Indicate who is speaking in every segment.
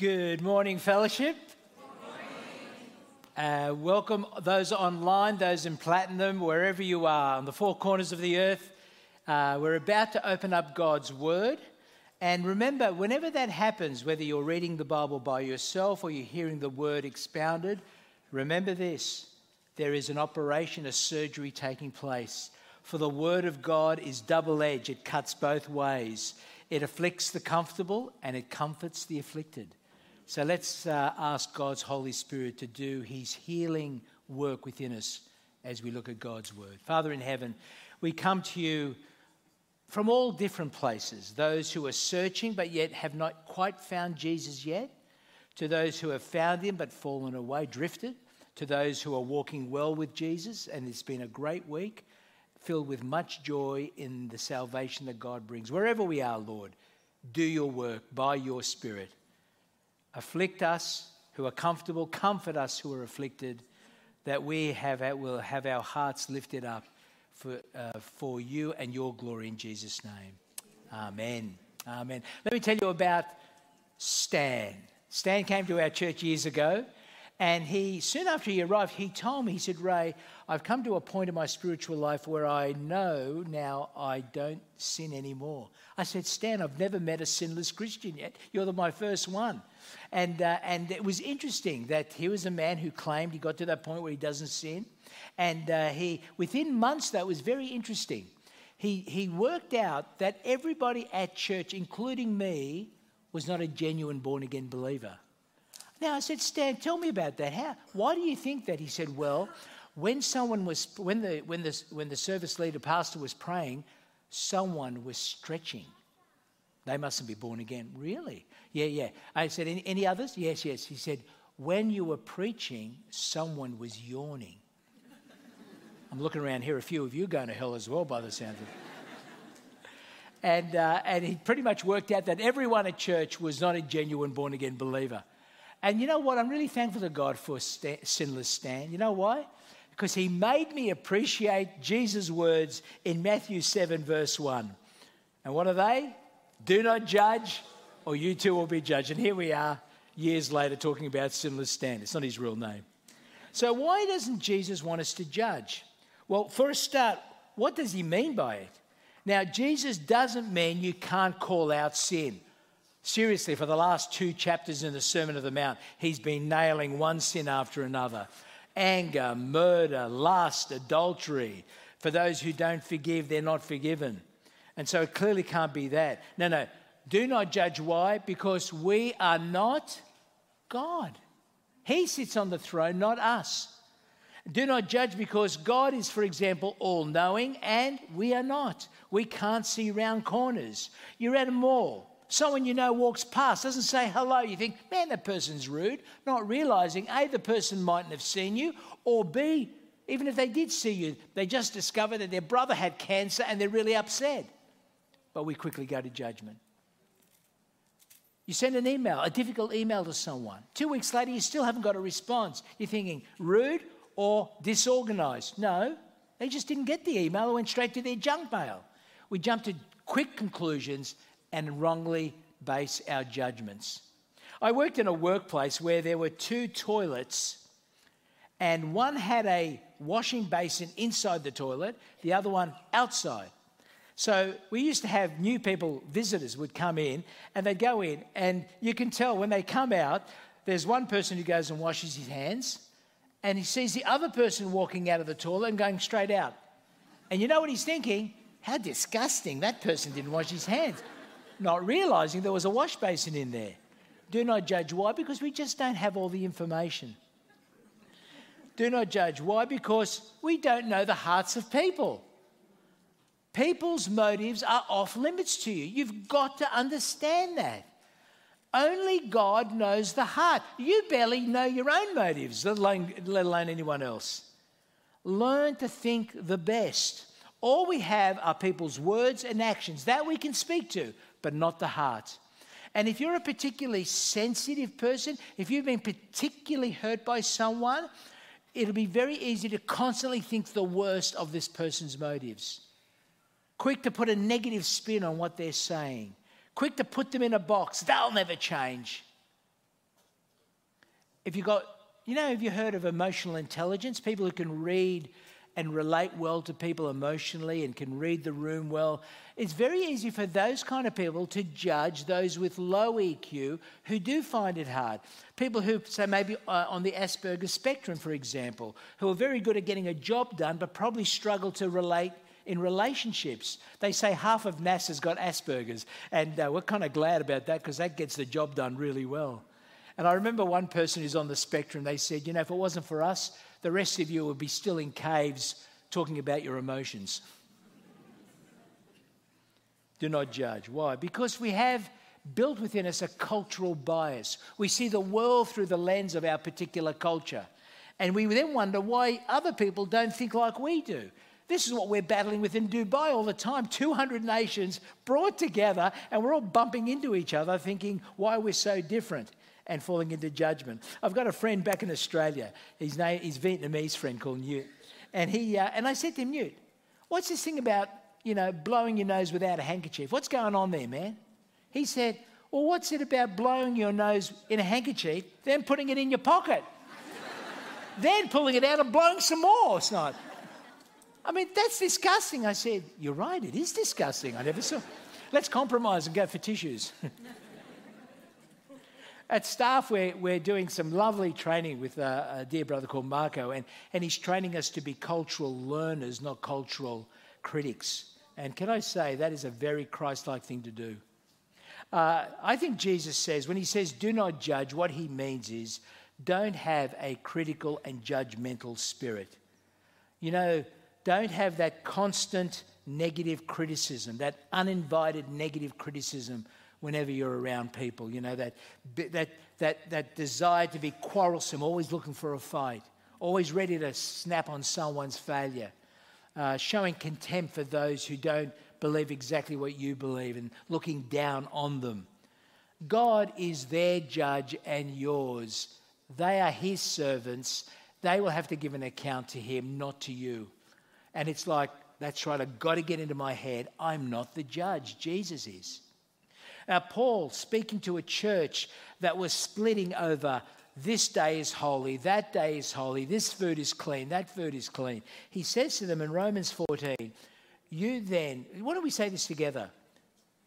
Speaker 1: Good morning, fellowship. Uh, welcome those online, those in platinum, wherever you are, on the four corners of the earth. Uh, we're about to open up God's Word. And remember, whenever that happens, whether you're reading the Bible by yourself or you're hearing the Word expounded, remember this there is an operation, a surgery taking place. For the Word of God is double edged, it cuts both ways. It afflicts the comfortable and it comforts the afflicted. So let's uh, ask God's Holy Spirit to do his healing work within us as we look at God's word. Father in heaven, we come to you from all different places those who are searching but yet have not quite found Jesus yet, to those who have found him but fallen away, drifted, to those who are walking well with Jesus, and it's been a great week filled with much joy in the salvation that God brings. Wherever we are, Lord, do your work by your Spirit afflict us who are comfortable, comfort us who are afflicted, that we have, will have our hearts lifted up for, uh, for you and your glory in Jesus' name. Amen. Amen. Let me tell you about Stan. Stan came to our church years ago, and he soon after he arrived, he told me, he said, Ray, I've come to a point in my spiritual life where I know now I don't sin anymore. I said, Stan, I've never met a sinless Christian yet. You're the, my first one. And, uh, and it was interesting that he was a man who claimed he got to that point where he doesn't sin. And uh, he, within months, that was very interesting. He, he worked out that everybody at church, including me, was not a genuine born again believer. Now I said, Stan, tell me about that. How? Why do you think that? He said, Well, when someone was when the when the when the service leader pastor was praying, someone was stretching. They mustn't be born again. Really? Yeah, yeah. I said, any, any others? Yes, yes. He said, when you were preaching, someone was yawning. I'm looking around here, a few of you going to hell as well, by the sound of it. And, uh, and he pretty much worked out that everyone at church was not a genuine born again believer. And you know what? I'm really thankful to God for sinless Stan. You know why? Because he made me appreciate Jesus' words in Matthew 7, verse 1. And what are they? Do not judge, or you too will be judged. And here we are, years later, talking about sinless Stan. It's not his real name. So, why doesn't Jesus want us to judge? Well, for a start, what does he mean by it? Now, Jesus doesn't mean you can't call out sin. Seriously, for the last two chapters in the Sermon of the Mount, he's been nailing one sin after another anger, murder, lust, adultery. For those who don't forgive, they're not forgiven. And so it clearly can't be that. No, no. Do not judge why? Because we are not God. He sits on the throne, not us. Do not judge because God is, for example, all knowing and we are not. We can't see round corners. You're at a mall. Someone you know walks past, doesn't say hello. You think, man, that person's rude. Not realizing A, the person mightn't have seen you, or B, even if they did see you, they just discovered that their brother had cancer and they're really upset. But we quickly go to judgment. You send an email, a difficult email to someone. Two weeks later, you still haven't got a response. You're thinking rude or disorganized. No, they just didn't get the email. It went straight to their junk mail. We jump to quick conclusions and wrongly base our judgments. I worked in a workplace where there were two toilets, and one had a washing basin inside the toilet, the other one outside. So we used to have new people, visitors would come in and they'd go in, and you can tell when they come out, there's one person who goes and washes his hands, and he sees the other person walking out of the toilet and going straight out. And you know what he's thinking? How disgusting, that person didn't wash his hands. Not realizing there was a wash basin in there. Do not judge. Why? Because we just don't have all the information. Do not judge. Why? Because we don't know the hearts of people. People's motives are off limits to you. You've got to understand that. Only God knows the heart. You barely know your own motives, let alone, let alone anyone else. Learn to think the best. All we have are people's words and actions that we can speak to, but not the heart. And if you're a particularly sensitive person, if you've been particularly hurt by someone, it'll be very easy to constantly think the worst of this person's motives quick to put a negative spin on what they're saying, quick to put them in a box. They'll never change. if you got, you know, have you heard of emotional intelligence? People who can read and relate well to people emotionally and can read the room well. It's very easy for those kind of people to judge those with low EQ who do find it hard. People who, say, maybe uh, on the Asperger's spectrum, for example, who are very good at getting a job done but probably struggle to relate in relationships. They say half of NASA's got Asperger's, and uh, we're kind of glad about that because that gets the job done really well. And I remember one person who's on the spectrum, they said, you know, if it wasn't for us, the rest of you would be still in caves talking about your emotions. Do not judge. Why? Because we have built within us a cultural bias. We see the world through the lens of our particular culture. And we then wonder why other people don't think like we do. This is what we're battling with in Dubai all the time 200 nations brought together, and we're all bumping into each other thinking why we're so different and falling into judgment. I've got a friend back in Australia. His name is Vietnamese friend called Newt. And, he, uh, and I said to him, Newt, what's this thing about, you know, blowing your nose without a handkerchief? What's going on there, man? He said, well, what's it about blowing your nose in a handkerchief, then putting it in your pocket? then pulling it out and blowing some more. It's not. I mean, that's disgusting. I said, You're right, it is disgusting. I never saw. Let's compromise and go for tissues. At staff, we're, we're doing some lovely training with a, a dear brother called Marco, and, and he's training us to be cultural learners, not cultural critics. And can I say, that is a very Christ like thing to do. Uh, I think Jesus says, when he says, do not judge, what he means is, don't have a critical and judgmental spirit. You know, don't have that constant negative criticism, that uninvited negative criticism whenever you're around people. You know, that, that, that, that desire to be quarrelsome, always looking for a fight, always ready to snap on someone's failure, uh, showing contempt for those who don't believe exactly what you believe and looking down on them. God is their judge and yours. They are his servants. They will have to give an account to him, not to you. And it's like, that's right, I've got to get into my head. I'm not the judge, Jesus is. Now, Paul, speaking to a church that was splitting over this day is holy, that day is holy, this food is clean, that food is clean. He says to them in Romans 14, You then, why don't we say this together?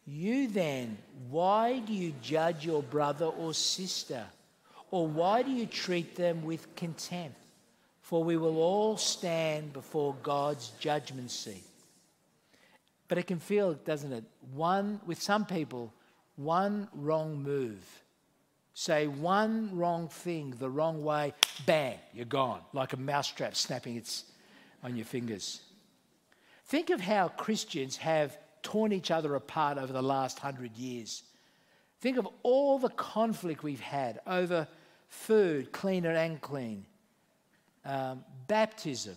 Speaker 1: You then, why do you judge your brother or sister? Or why do you treat them with contempt? For we will all stand before God's judgment seat. But it can feel, doesn't it? One, with some people, one wrong move, say one wrong thing the wrong way, bang, you're gone, like a mousetrap snapping its on your fingers. Think of how Christians have torn each other apart over the last hundred years. Think of all the conflict we've had over food, clean and unclean, um, baptism,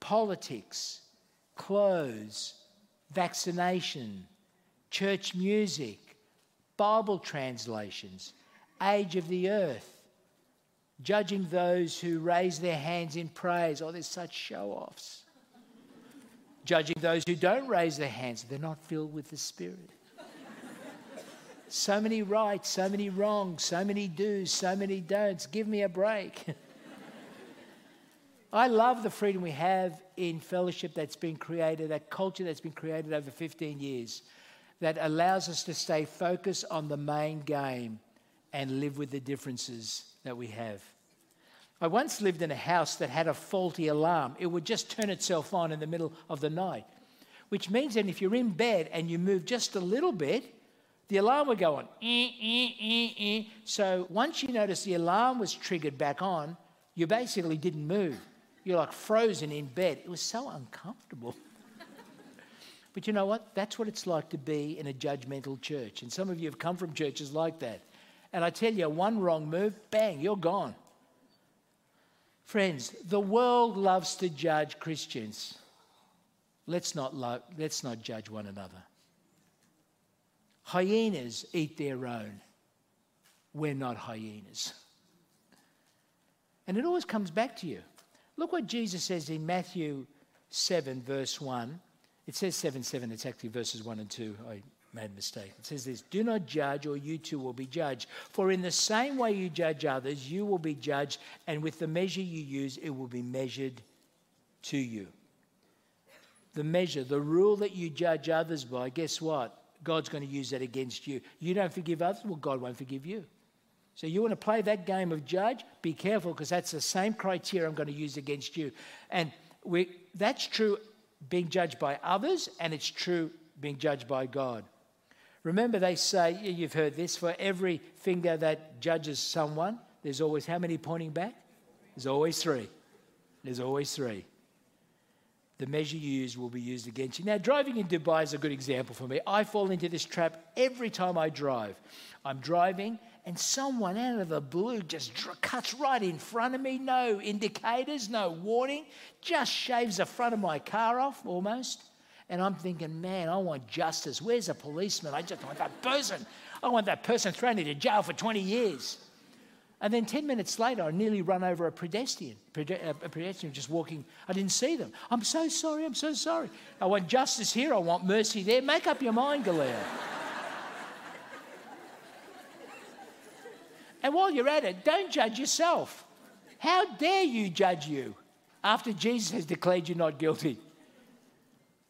Speaker 1: politics, clothes, vaccination, church music, Bible translations, age of the earth, judging those who raise their hands in praise. Oh, there's such show offs. judging those who don't raise their hands, they're not filled with the Spirit. so many rights, so many wrongs, so many do's, so many don'ts. Give me a break. I love the freedom we have in fellowship that's been created, that culture that's been created over 15 years that allows us to stay focused on the main game and live with the differences that we have. I once lived in a house that had a faulty alarm. It would just turn itself on in the middle of the night, which means that if you're in bed and you move just a little bit, the alarm would go on. Eh, eh, eh, so once you notice the alarm was triggered back on, you basically didn't move. You're like frozen in bed. It was so uncomfortable. But you know what? That's what it's like to be in a judgmental church. And some of you have come from churches like that. And I tell you, one wrong move, bang, you're gone. Friends, the world loves to judge Christians. Let's not, lo- let's not judge one another. Hyenas eat their own. We're not hyenas. And it always comes back to you. Look what Jesus says in Matthew 7, verse 1. It says 7 7, it's actually verses 1 and 2. I made a mistake. It says this Do not judge, or you too will be judged. For in the same way you judge others, you will be judged, and with the measure you use, it will be measured to you. The measure, the rule that you judge others by, guess what? God's going to use that against you. You don't forgive others, well, God won't forgive you. So you want to play that game of judge? Be careful because that's the same criteria I'm going to use against you. And we, that's true being judged by others, and it's true being judged by God. Remember, they say, you've heard this, for every finger that judges someone, there's always how many pointing back? There's always three. There's always three. The measure you use will be used against you. Now, driving in Dubai is a good example for me. I fall into this trap every time I drive. I'm driving, and someone out of the blue just cuts right in front of me. No indicators, no warning, just shaves the front of my car off almost. And I'm thinking, man, I want justice. Where's a policeman? I just want that person. I want that person thrown into jail for 20 years. And then 10 minutes later, I nearly run over a pedestrian, uh, a pedestrian just walking. I didn't see them. I'm so sorry, I'm so sorry. I want justice here, I want mercy there. Make up your mind, Galileo. and while you're at it, don't judge yourself. How dare you judge you after Jesus has declared you not guilty?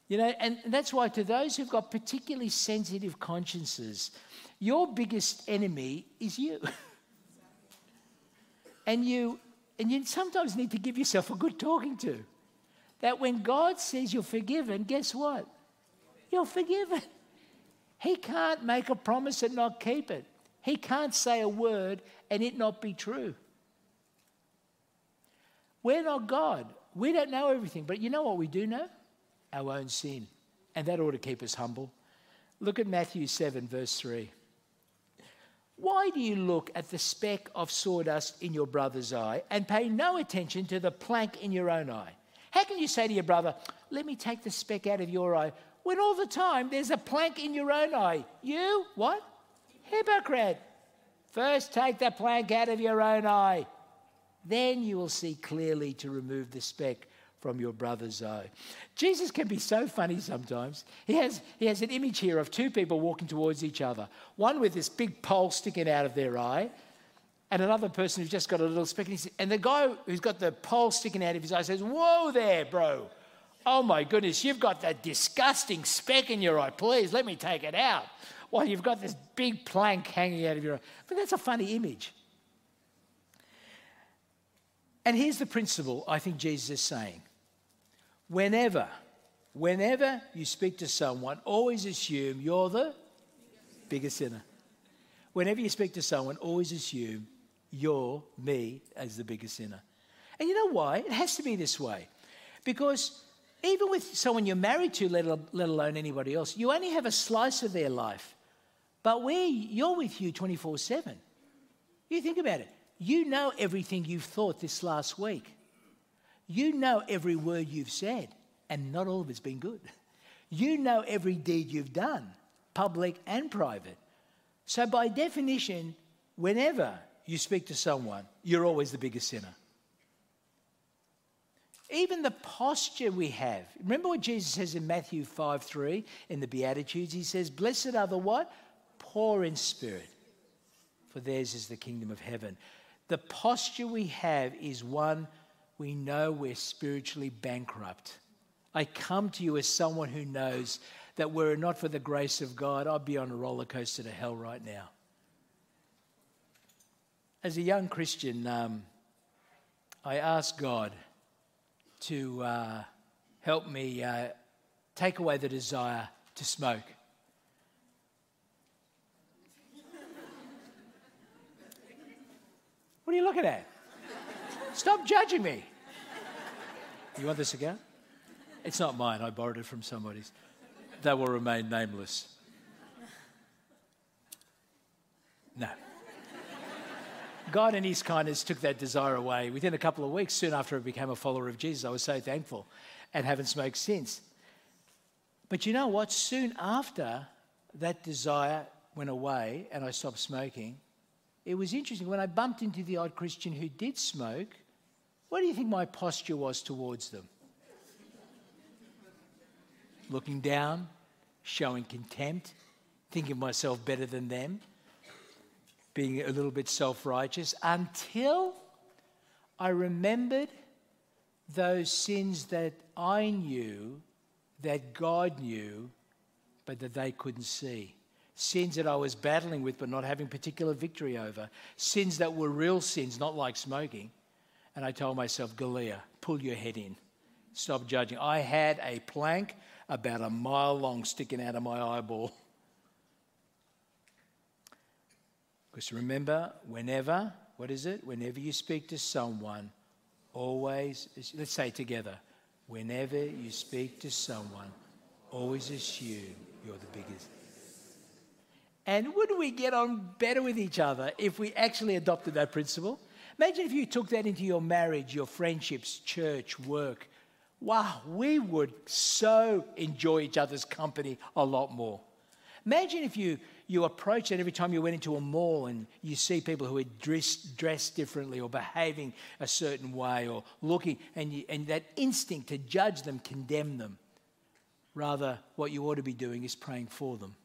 Speaker 1: You know, and that's why to those who've got particularly sensitive consciences, your biggest enemy is you. and you and you sometimes need to give yourself a good talking to. That when God says you're forgiven, guess what? You're forgiven. He can't make a promise and not keep it. He can't say a word and it not be true. We're not God. We don't know everything, but you know what we do know? our own sin. And that ought to keep us humble. Look at Matthew 7, verse 3. Why do you look at the speck of sawdust in your brother's eye and pay no attention to the plank in your own eye? How can you say to your brother, Let me take the speck out of your eye, when all the time there's a plank in your own eye? You, what? Hypocrite. First take the plank out of your own eye. Then you will see clearly to remove the speck from your brother's eye. Jesus can be so funny sometimes. He has, he has an image here of two people walking towards each other, one with this big pole sticking out of their eye, and another person who's just got a little speck. And, and the guy who's got the pole sticking out of his eye says, Whoa there, bro. Oh my goodness, you've got that disgusting speck in your eye. Please let me take it out. While you've got this big plank hanging out of your eye. But that's a funny image. And here's the principle I think Jesus is saying Whenever, whenever you speak to someone, always assume you're the biggest sinner. Whenever you speak to someone, always assume you're me as the biggest sinner. And you know why? It has to be this way. Because even with someone you're married to, let, alone anybody else, you only have a slice of their life. But where you're with you 24 7. You think about it. You know everything you've thought this last week. You know every word you've said, and not all of it's been good. You know every deed you've done, public and private. So, by definition, whenever you speak to someone, you're always the biggest sinner. Even the posture we have. Remember what Jesus says in Matthew 5 3 in the Beatitudes? He says, Blessed are the what? Poor in spirit, for theirs is the kingdom of heaven. The posture we have is one we know we're spiritually bankrupt. I come to you as someone who knows that were it not for the grace of God, I'd be on a roller coaster to hell right now. As a young Christian, um, I asked God to uh, help me uh, take away the desire to smoke. What are you looking at? Stop judging me. You want this again? It's not mine. I borrowed it from somebody's. They will remain nameless. No. God, in His kindness, took that desire away within a couple of weeks. Soon after I became a follower of Jesus, I was so thankful and haven't smoked since. But you know what? Soon after that desire went away and I stopped smoking, it was interesting. When I bumped into the odd Christian who did smoke, what do you think my posture was towards them? Looking down, showing contempt, thinking myself better than them, being a little bit self righteous, until I remembered those sins that I knew, that God knew, but that they couldn't see. Sins that I was battling with but not having particular victory over. Sins that were real sins, not like smoking. And I told myself, Galea, pull your head in. Stop judging. I had a plank about a mile long sticking out of my eyeball. Because remember, whenever, what is it? Whenever you speak to someone, always, let's say together, whenever you speak to someone, always assume you're the biggest. And wouldn't we get on better with each other if we actually adopted that principle? Imagine if you took that into your marriage, your friendships, church, work. Wow, we would so enjoy each other's company a lot more. Imagine if you, you approached it every time you went into a mall and you see people who are dressed, dressed differently or behaving a certain way or looking, and, you, and that instinct to judge them, condemn them. Rather, what you ought to be doing is praying for them.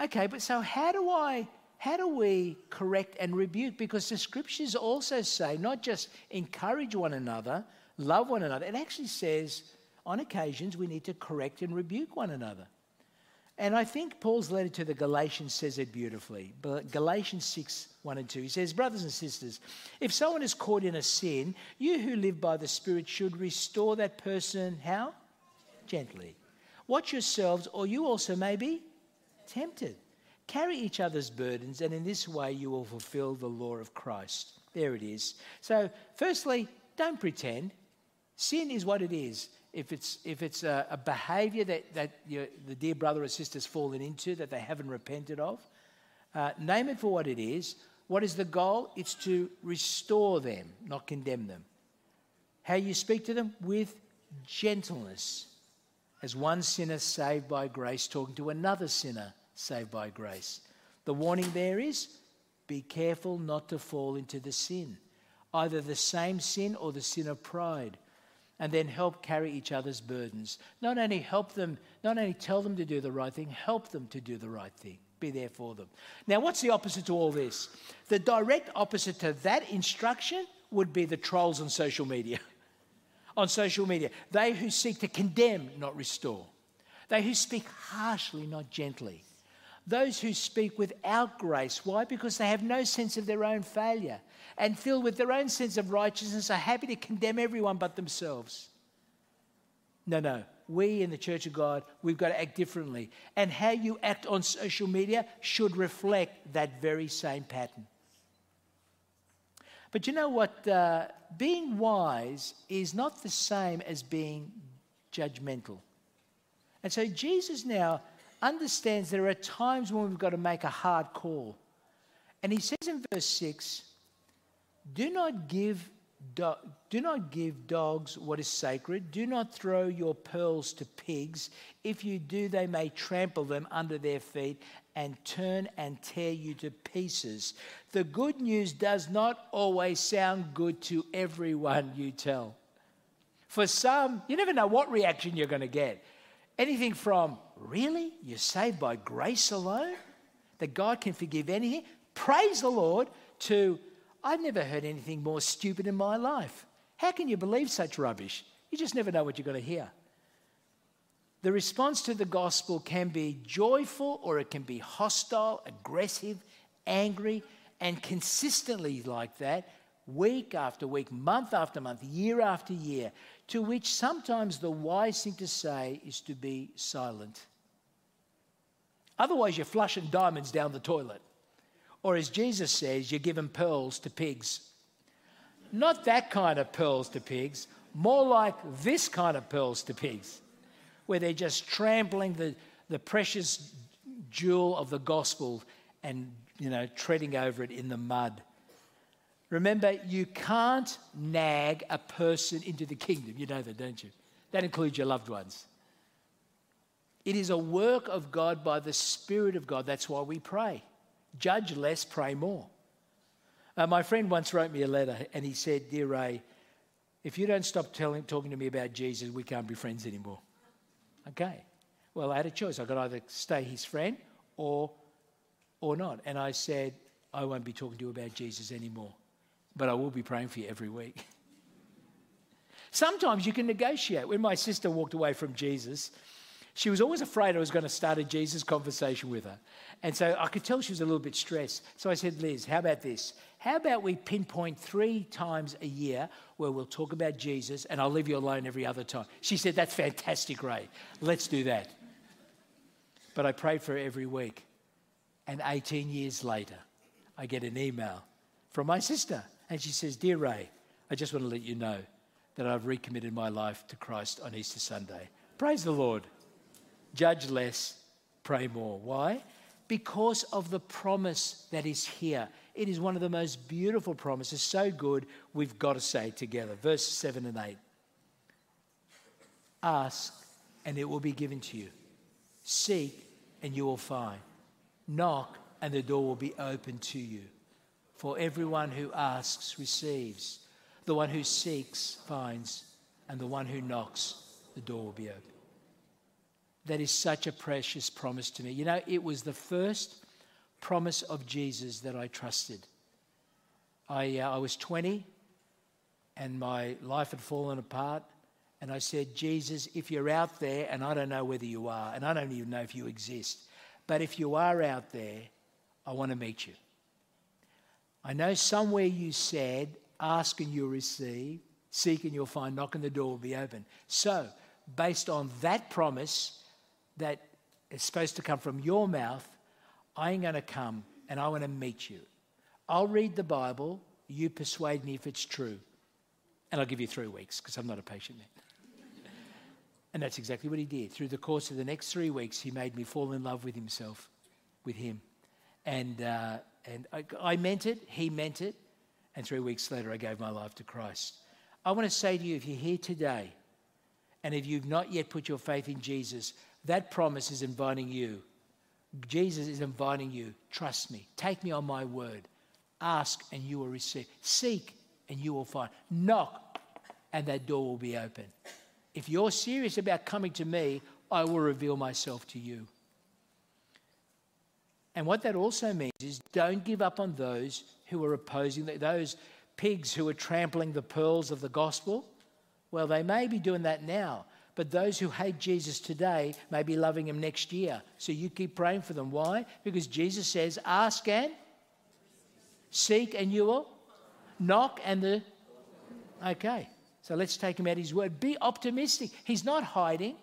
Speaker 1: Okay, but so how do I how do we correct and rebuke? Because the scriptures also say not just encourage one another, love one another. It actually says on occasions we need to correct and rebuke one another. And I think Paul's letter to the Galatians says it beautifully. Galatians 6 1 and 2. He says, Brothers and sisters, if someone is caught in a sin, you who live by the Spirit should restore that person how? Gently. Watch yourselves, or you also may be tempted. Carry each other's burdens, and in this way you will fulfill the law of Christ. There it is. So, firstly, don't pretend. Sin is what it is. If it's, if it's a, a behavior that, that the dear brother or sister's fallen into that they haven't repented of, uh, name it for what it is. What is the goal? It's to restore them, not condemn them. How you speak to them? With gentleness. As one sinner saved by grace talking to another sinner saved by grace. The warning there is be careful not to fall into the sin, either the same sin or the sin of pride. And then help carry each other's burdens. Not only help them, not only tell them to do the right thing, help them to do the right thing. Be there for them. Now, what's the opposite to all this? The direct opposite to that instruction would be the trolls on social media. on social media, they who seek to condemn, not restore. They who speak harshly, not gently. Those who speak without grace. Why? Because they have no sense of their own failure and filled with their own sense of righteousness are happy to condemn everyone but themselves. No, no. We in the Church of God, we've got to act differently. And how you act on social media should reflect that very same pattern. But you know what? Uh, being wise is not the same as being judgmental. And so Jesus now understands there are times when we've got to make a hard call. And he says in verse 6 do not give do, do not give dogs what is sacred. Do not throw your pearls to pigs. If you do, they may trample them under their feet and turn and tear you to pieces. The good news does not always sound good to everyone you tell. For some, you never know what reaction you're going to get. Anything from, really? You're saved by grace alone? That God can forgive anything? Praise the Lord. To, I've never heard anything more stupid in my life. How can you believe such rubbish? You just never know what you're going to hear. The response to the gospel can be joyful or it can be hostile, aggressive, angry, and consistently like that, week after week, month after month, year after year to which sometimes the wise thing to say is to be silent. Otherwise, you're flushing diamonds down the toilet. Or as Jesus says, you're giving pearls to pigs. Not that kind of pearls to pigs, more like this kind of pearls to pigs, where they're just trampling the, the precious jewel of the gospel and you know treading over it in the mud Remember, you can't nag a person into the kingdom. You know that, don't you? That includes your loved ones. It is a work of God by the Spirit of God. That's why we pray. Judge less, pray more. Uh, my friend once wrote me a letter and he said, Dear Ray, if you don't stop telling, talking to me about Jesus, we can't be friends anymore. Okay. Well, I had a choice. I could either stay his friend or, or not. And I said, I won't be talking to you about Jesus anymore, but I will be praying for you every week. Sometimes you can negotiate. When my sister walked away from Jesus, she was always afraid I was going to start a Jesus conversation with her. And so I could tell she was a little bit stressed. So I said, Liz, how about this? How about we pinpoint three times a year where we'll talk about Jesus and I'll leave you alone every other time? She said, That's fantastic, Ray. Let's do that. But I prayed for her every week. And 18 years later, I get an email from my sister. And she says, Dear Ray, I just want to let you know that I've recommitted my life to Christ on Easter Sunday. Praise the Lord. Judge less, pray more. Why? Because of the promise that is here. It is one of the most beautiful promises, so good, we've got to say together. Verse 7 and 8. Ask, and it will be given to you. Seek, and you will find. Knock, and the door will be open to you. For everyone who asks receives, the one who seeks finds, and the one who knocks, the door will be open. That is such a precious promise to me. You know, it was the first promise of Jesus that I trusted. I, uh, I was 20 and my life had fallen apart. And I said, Jesus, if you're out there, and I don't know whether you are, and I don't even know if you exist, but if you are out there, I want to meet you. I know somewhere you said, ask and you'll receive, seek and you'll find, knock and the door will be open. So, based on that promise that is supposed to come from your mouth, I'm going to come and I want to meet you. I'll read the Bible, you persuade me if it's true, and I'll give you three weeks because I'm not a patient man. and that's exactly what he did. Through the course of the next three weeks, he made me fall in love with himself, with him. And, uh, and I, I meant it, he meant it, and three weeks later, I gave my life to Christ. I want to say to you if you're here today and if you've not yet put your faith in Jesus, that promise is inviting you. Jesus is inviting you. Trust me. Take me on my word. Ask and you will receive. Seek and you will find. Knock and that door will be open. If you're serious about coming to me, I will reveal myself to you. And what that also means is don't give up on those who are opposing, those pigs who are trampling the pearls of the gospel. Well, they may be doing that now, but those who hate Jesus today may be loving him next year. So you keep praying for them. Why? Because Jesus says, ask and seek and you will knock and the. Okay. So let's take him at his word. Be optimistic. He's not hiding,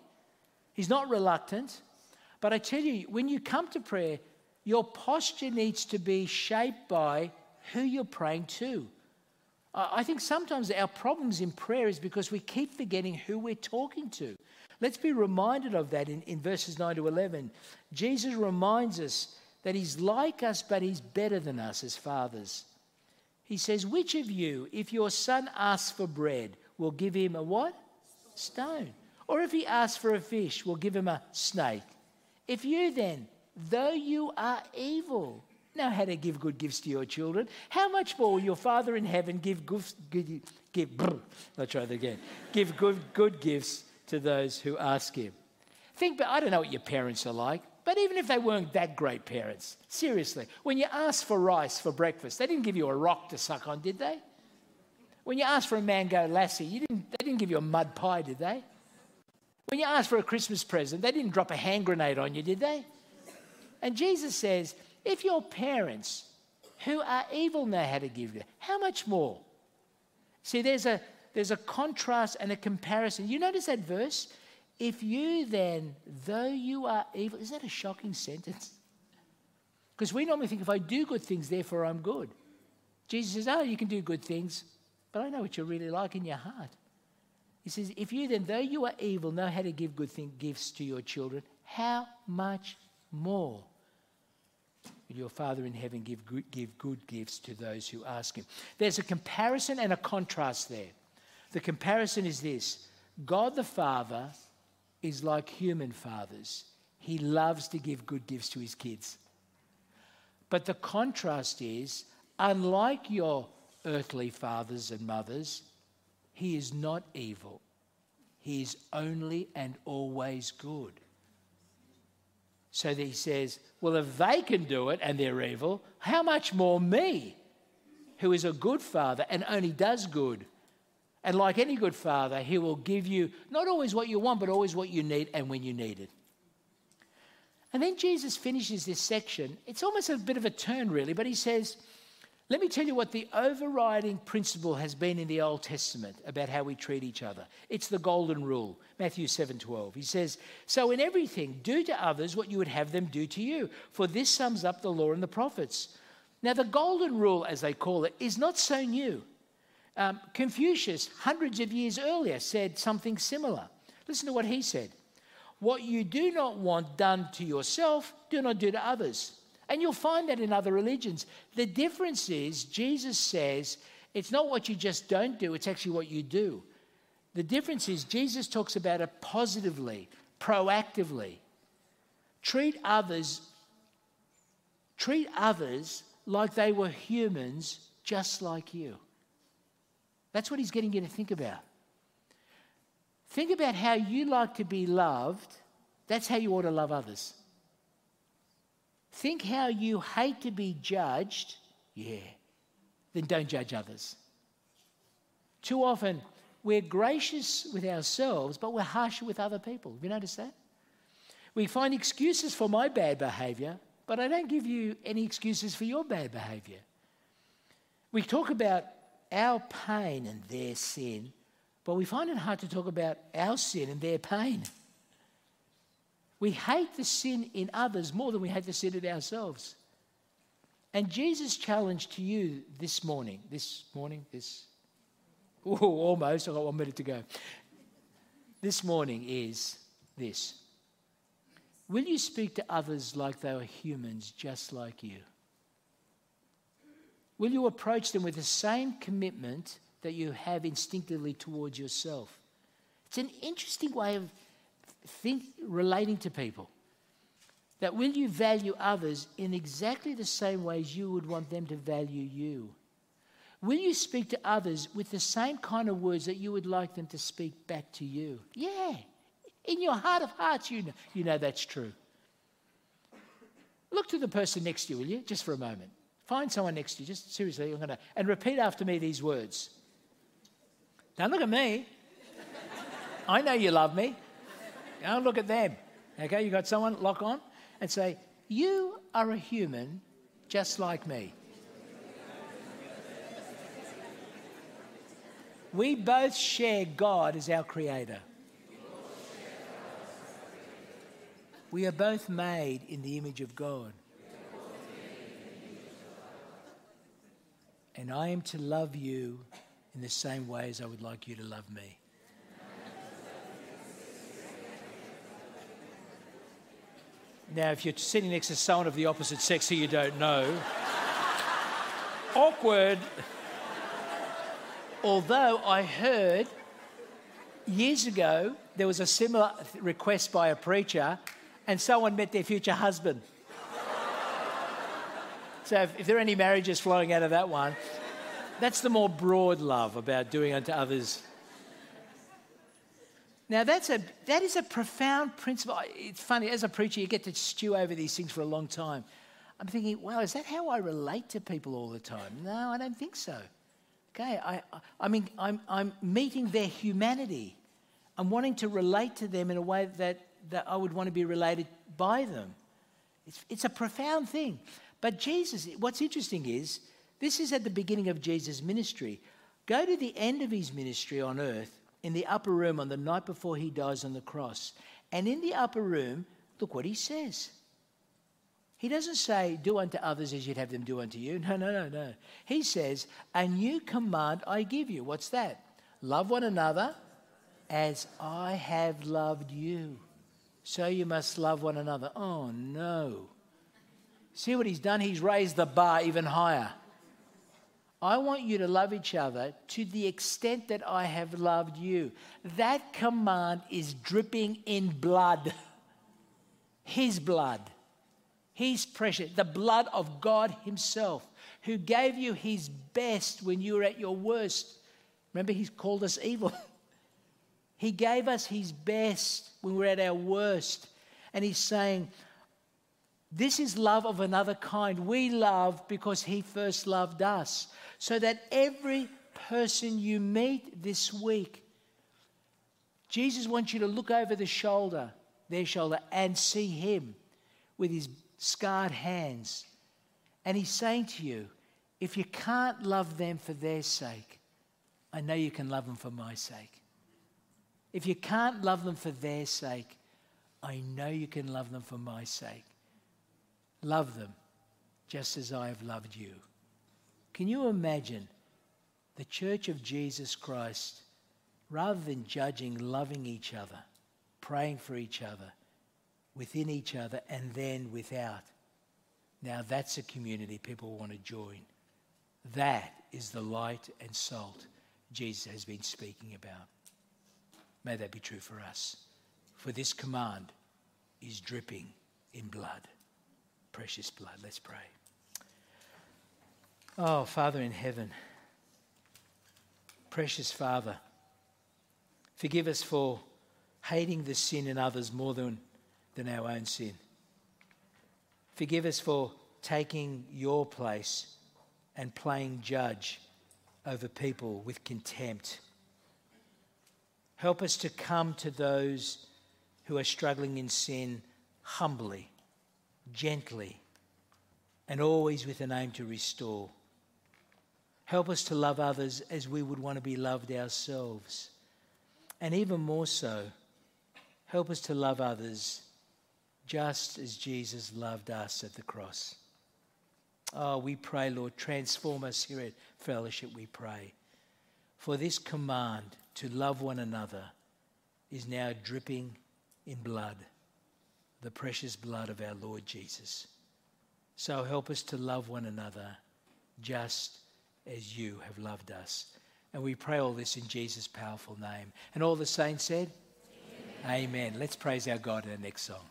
Speaker 1: he's not reluctant. But I tell you, when you come to prayer, your posture needs to be shaped by who you're praying to. I think sometimes our problems in prayer is because we keep forgetting who we're talking to. Let's be reminded of that in, in verses 9 to 11. Jesus reminds us that he's like us, but he's better than us as fathers. He says, Which of you, if your son asks for bread, will give him a what? Stone. Or if he asks for a fish, will give him a snake? If you then, though you are evil, know how to give good gifts to your children, how much more will your Father in heaven give gifts, give, I'll try that again, give good, good gifts to those who ask Him? Think, but I don't know what your parents are like, but even if they weren't that great parents, seriously, when you asked for rice for breakfast, they didn't give you a rock to suck on, did they? When you asked for a mango lassi, you didn't, they didn't give you a mud pie, did they? When you asked for a Christmas present, they didn't drop a hand grenade on you, did they? And Jesus says, if your parents who are evil know how to give you, how much more? See, there's a, there's a contrast and a comparison. You notice that verse? If you then, though you are evil, is that a shocking sentence? Because we normally think if I do good things, therefore I'm good. Jesus says, Oh, you can do good things, but I know what you're really like in your heart. He says, If you then, though you are evil, know how to give good thing, gifts to your children, how much more your Father in heaven give good, give good gifts to those who ask Him? There's a comparison and a contrast there. The comparison is this God the Father is like human fathers, He loves to give good gifts to His kids. But the contrast is, unlike your earthly fathers and mothers, He is not evil. He is only and always good. So he says, Well, if they can do it and they're evil, how much more me, who is a good father and only does good? And like any good father, he will give you not always what you want, but always what you need and when you need it. And then Jesus finishes this section. It's almost a bit of a turn, really, but he says, let me tell you what the overriding principle has been in the Old Testament about how we treat each other. It's the golden rule, Matthew 7:12. He says, "So in everything, do to others what you would have them do to you, for this sums up the law and the prophets." Now, the golden rule, as they call it, is not so new. Um, Confucius, hundreds of years earlier, said something similar. Listen to what he said What you do not want done to yourself, do not do to others. And you'll find that in other religions. The difference is, Jesus says, it's not what you just don't do, it's actually what you do. The difference is, Jesus talks about it positively, proactively. Treat others, treat others like they were humans just like you. That's what he's getting you to think about. Think about how you like to be loved. That's how you ought to love others. Think how you hate to be judged. Yeah. Then don't judge others. Too often, we're gracious with ourselves, but we're harsher with other people. Have you noticed that? We find excuses for my bad behavior, but I don't give you any excuses for your bad behavior. We talk about our pain and their sin, but we find it hard to talk about our sin and their pain. We hate the sin in others more than we hate the sin in ourselves. And Jesus' challenge to you this morning, this morning, this, ooh, almost, I've got one minute to go. This morning is this Will you speak to others like they are humans just like you? Will you approach them with the same commitment that you have instinctively towards yourself? It's an interesting way of think, relating to people. That will you value others in exactly the same ways you would want them to value you? Will you speak to others with the same kind of words that you would like them to speak back to you? Yeah. In your heart of hearts, you know, you know that's true. Look to the person next to you, will you? Just for a moment. Find someone next to you, just seriously, I'm gonna and repeat after me these words. Don't look at me. I know you love me. Don't look at them. Okay, you got someone, lock on, and say, You are a human just like me. We both share God as our creator. We are both made in the image of God. And I am to love you in the same way as I would like you to love me. Now, if you're sitting next to someone of the opposite sex who you don't know, awkward. Although I heard years ago there was a similar request by a preacher, and someone met their future husband. So if, if there are any marriages flowing out of that one, that's the more broad love about doing unto others. Now that's a that is a profound principle. It's funny as a preacher, you get to stew over these things for a long time. I'm thinking, wow, is that how I relate to people all the time? No, I don't think so. Okay, I, I mean, I'm, I'm meeting their humanity. I'm wanting to relate to them in a way that, that I would want to be related by them. It's, it's a profound thing. But Jesus, what's interesting is, this is at the beginning of Jesus' ministry. Go to the end of his ministry on earth, in the upper room on the night before he dies on the cross. And in the upper room, look what he says. He doesn't say, Do unto others as you'd have them do unto you. No, no, no, no. He says, A new command I give you. What's that? Love one another as I have loved you. So you must love one another. Oh, no. See what he's done? He's raised the bar even higher. I want you to love each other to the extent that I have loved you. That command is dripping in blood. His blood. His precious, the blood of God Himself, who gave you His best when you were at your worst. Remember, He's called us evil. he gave us His best when we we're at our worst. And He's saying, This is love of another kind. We love because he first loved us. So that every person you meet this week, Jesus wants you to look over the shoulder, their shoulder, and see him with his scarred hands. And he's saying to you, if you can't love them for their sake, I know you can love them for my sake. If you can't love them for their sake, I know you can love them for my sake. Love them just as I have loved you. Can you imagine the church of Jesus Christ, rather than judging, loving each other, praying for each other, within each other, and then without? Now that's a community people want to join. That is the light and salt Jesus has been speaking about. May that be true for us. For this command is dripping in blood, precious blood. Let's pray. Oh, Father in heaven, precious Father, forgive us for hating the sin in others more than, than our own sin. Forgive us for taking your place and playing judge over people with contempt. Help us to come to those who are struggling in sin humbly, gently, and always with an aim to restore. Help us to love others as we would want to be loved ourselves. And even more so, help us to love others just as Jesus loved us at the cross. Oh, we pray, Lord, transform us here at fellowship, we pray. For this command to love one another is now dripping in blood, the precious blood of our Lord Jesus. So help us to love one another just as you have loved us. And we pray all this in Jesus' powerful name. And all the saints said, Amen. Amen. Let's praise our God in the next song.